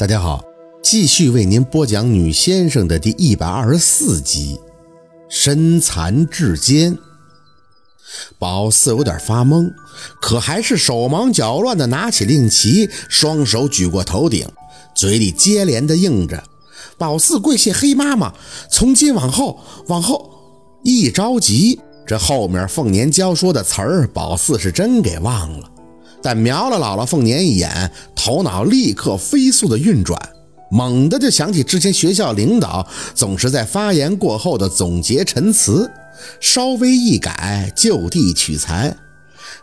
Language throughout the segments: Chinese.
大家好，继续为您播讲《女先生》的第一百二十四集。身残志坚，宝四有点发懵，可还是手忙脚乱地拿起令旗，双手举过头顶，嘴里接连地应着：“宝四跪谢黑妈妈，从今往后，往后。”一着急，这后面凤年娇说的词儿，宝四是真给忘了。但瞄了姥姥凤年一眼，头脑立刻飞速的运转，猛地就想起之前学校领导总是在发言过后的总结陈词，稍微一改，就地取材。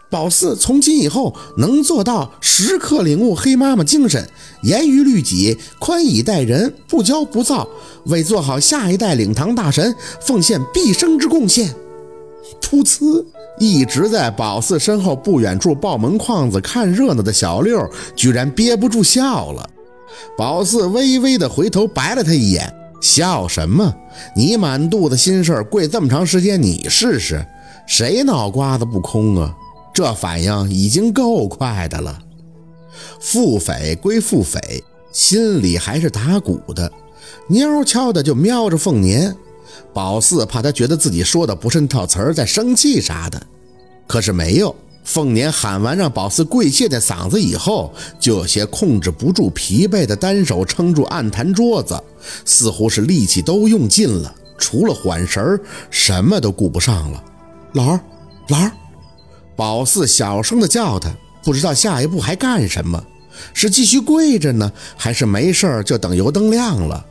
宝四从今以后能做到时刻领悟黑妈妈精神，严于律己，宽以待人，不骄不躁，为做好下一代领堂大神奉献毕生之贡献。噗呲！一直在宝四身后不远处抱门框子看热闹的小六，居然憋不住笑了。宝四微微的回头白了他一眼：“笑什么？你满肚子心事跪这么长时间，你试试，谁脑瓜子不空啊？这反应已经够快的了。”腹诽归腹诽，心里还是打鼓的，蔫悄的就瞄着凤年。宝四怕他觉得自己说的不是那套词儿，在生气啥的，可是没有。凤年喊完让宝四跪谢的嗓子以后，就有些控制不住疲惫的单手撑住案坛桌子，似乎是力气都用尽了，除了缓神儿，什么都顾不上了。老儿，老儿，宝四小声的叫他，不知道下一步还干什么，是继续跪着呢，还是没事儿就等油灯亮了？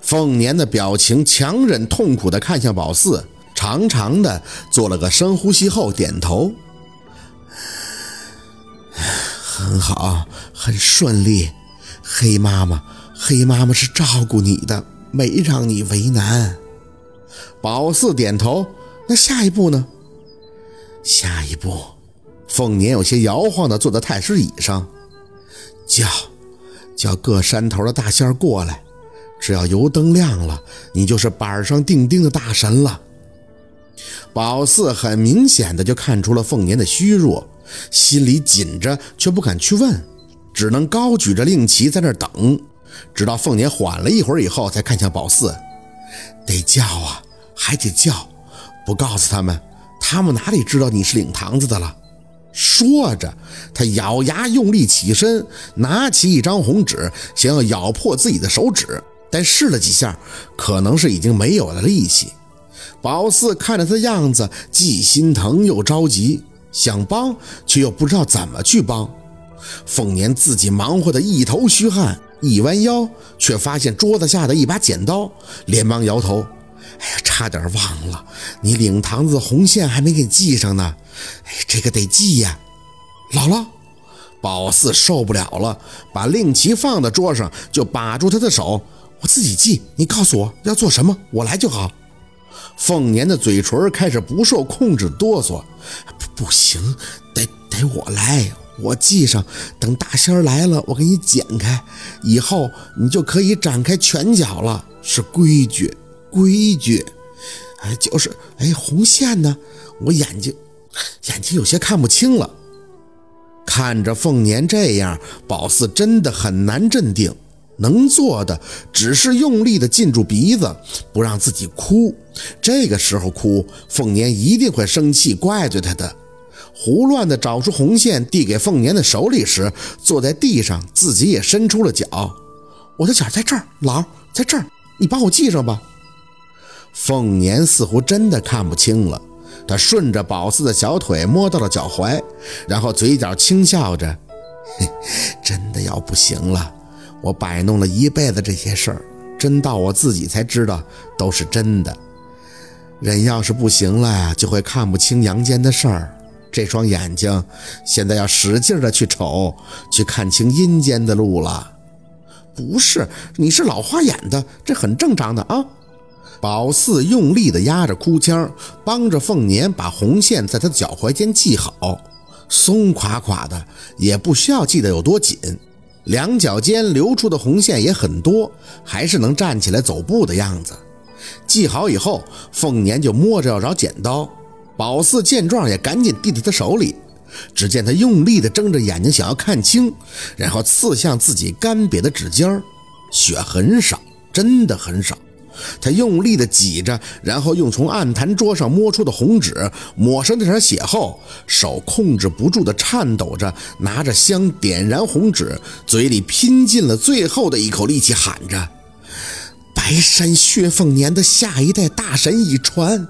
凤年的表情强忍痛苦地看向宝四，长长的做了个深呼吸后点头：“很好，很顺利。黑妈妈，黑妈妈是照顾你的，没让你为难。”宝四点头：“那下一步呢？”下一步，凤年有些摇晃的坐在太师椅上，叫叫各山头的大仙过来。只要油灯亮了，你就是板上钉钉的大神了。宝四很明显的就看出了凤年的虚弱，心里紧着，却不敢去问，只能高举着令旗在那等，直到凤年缓了一会儿以后，才看向宝四，得叫啊，还得叫，不告诉他们，他们哪里知道你是领堂子的了。说着，他咬牙用力起身，拿起一张红纸，想要咬破自己的手指。但试了几下，可能是已经没有了力气。宝四看着他的样子，既心疼又着急，想帮却又不知道怎么去帮。凤年自己忙活的一头虚汗，一弯腰却发现桌子下的一把剪刀，连忙摇头：“哎呀，差点忘了，你领堂子红线还没给系上呢。哎，这个得系呀。”姥姥，宝四受不了了，把令旗放在桌上，就把住他的手。我自己记，你告诉我要做什么，我来就好。凤年的嘴唇开始不受控制哆嗦，不不行，得得我来，我系上，等大仙来了，我给你剪开，以后你就可以展开拳脚了，是规矩，规矩。哎，就是，哎，红线呢？我眼睛，眼睛有些看不清了。看着凤年这样，宝四真的很难镇定。能做的只是用力的禁住鼻子，不让自己哭。这个时候哭，凤年一定会生气，怪罪他的。胡乱的找出红线，递给凤年的手里时，坐在地上，自己也伸出了脚。我的脚在这儿，老在这儿，你帮我系上吧。凤年似乎真的看不清了，他顺着宝四的小腿摸到了脚踝，然后嘴角轻笑着：“ 真的要不行了。”我摆弄了一辈子这些事儿，真到我自己才知道都是真的。人要是不行了，就会看不清阳间的事儿。这双眼睛现在要使劲的去瞅，去看清阴间的路了。不是，你是老花眼的，这很正常的啊。宝四用力的压着哭腔，帮着凤年把红线在他的脚踝间系好，松垮垮的，也不需要系得有多紧。两脚间流出的红线也很多，还是能站起来走步的样子。系好以后，凤年就摸着要找剪刀。宝四见状也赶紧递到他手里。只见他用力地睁着眼睛，想要看清，然后刺向自己干瘪的指尖血很少，真的很少。他用力地挤着，然后用从案坛桌上摸出的红纸抹上那点血后，手控制不住地颤抖着，拿着香点燃红纸，嘴里拼尽了最后的一口力气，喊着：“白山薛凤年的下一代大神已传，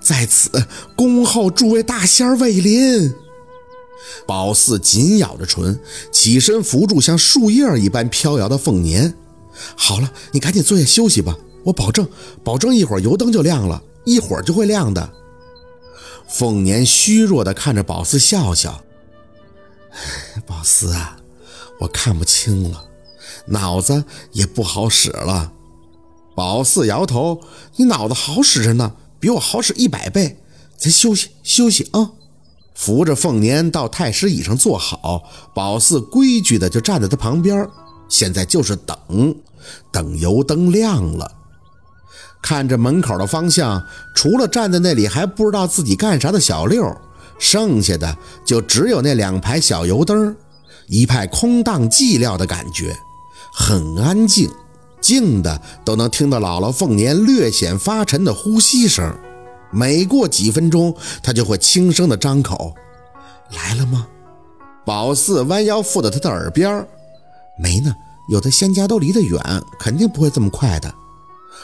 在此恭候诸位大仙位临。”宝四紧咬着唇，起身扶住像树叶一般飘摇的凤年。好了，你赶紧坐下休息吧。我保证，保证一会儿油灯就亮了，一会儿就会亮的。凤年虚弱地看着宝四，笑笑：“宝四啊，我看不清了，脑子也不好使了。”宝四摇头：“你脑子好使着呢，比我好使一百倍。咱休息休息啊。”扶着凤年到太师椅上坐好，宝四规矩的就站在他旁边，现在就是等，等油灯亮了。看着门口的方向，除了站在那里还不知道自己干啥的小六，剩下的就只有那两排小油灯，一派空荡寂寥的感觉，很安静，静的都能听到姥姥凤年略显发沉的呼吸声。每过几分钟，他就会轻声的张口：“来了吗？”宝四弯腰附在他的耳边：“没呢，有的仙家都离得远，肯定不会这么快的。”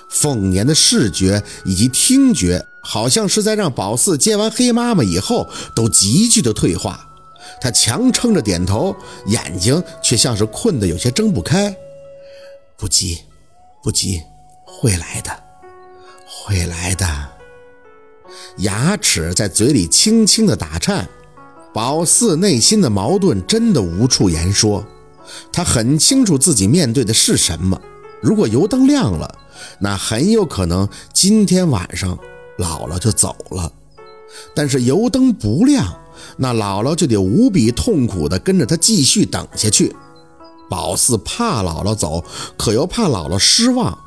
凤年的视觉以及听觉，好像是在让宝四接完黑妈妈以后都急剧的退化。他强撑着点头，眼睛却像是困得有些睁不开。不急，不急，会来的，会来的。牙齿在嘴里轻轻的打颤，宝四内心的矛盾真的无处言说。他很清楚自己面对的是什么。如果油灯亮了，那很有可能今天晚上姥姥就走了；但是油灯不亮，那姥姥就得无比痛苦地跟着他继续等下去。宝四怕姥姥走，可又怕姥姥失望。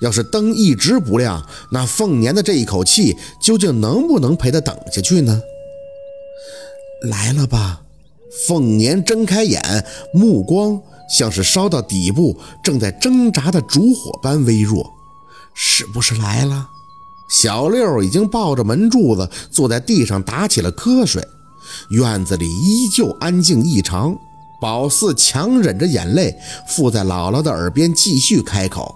要是灯一直不亮，那凤年的这一口气究竟能不能陪他等下去呢？来了吧！凤年睁开眼，目光像是烧到底部正在挣扎的烛火般微弱。是不是来了？小六已经抱着门柱子坐在地上打起了瞌睡。院子里依旧安静异常。宝四强忍着眼泪，附在姥姥的耳边继续开口。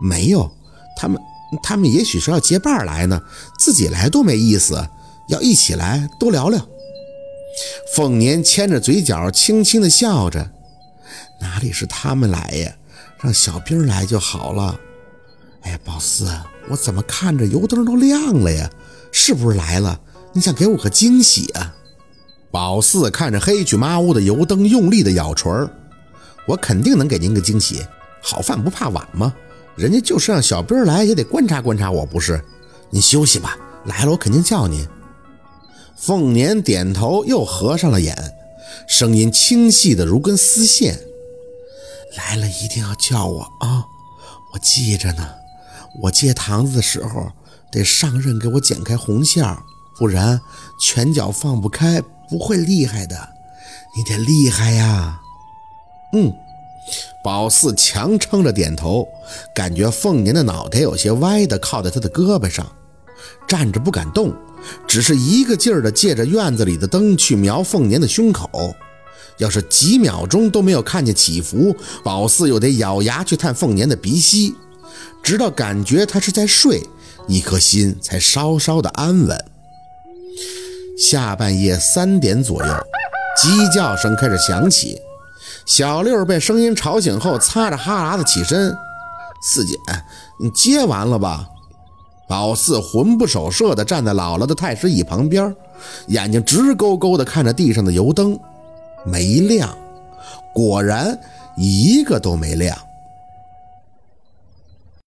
没有，他们他们也许是要结伴来呢，自己来多没意思，要一起来多聊聊。凤年牵着嘴角，轻轻地笑着，哪里是他们来呀，让小兵来就好了。哎，宝四，我怎么看着油灯都亮了呀？是不是来了？你想给我个惊喜啊？宝四看着黑黢麻乌的油灯，用力地咬唇我肯定能给您个惊喜，好饭不怕晚吗？人家就是让小兵来，也得观察观察我，不是？您休息吧，来了我肯定叫您。凤年点头，又合上了眼，声音清细的如根丝线。来了一定要叫我啊，我记着呢。我接堂子的时候得上任给我剪开红线，不然拳脚放不开，不会厉害的。你得厉害呀。嗯。宝四强撑着点头，感觉凤年的脑袋有些歪的靠在他的胳膊上，站着不敢动，只是一个劲儿的借着院子里的灯去瞄凤年的胸口。要是几秒钟都没有看见起伏，宝四又得咬牙去探凤年的鼻息，直到感觉他是在睡，一颗心才稍稍的安稳。下半夜三点左右，鸡叫声开始响起。小六被声音吵醒后，擦着哈喇子起身。四姐，你接完了吧？宝四魂不守舍地站在姥姥的太师椅旁边，眼睛直勾勾地看着地上的油灯，没亮。果然，一个都没亮。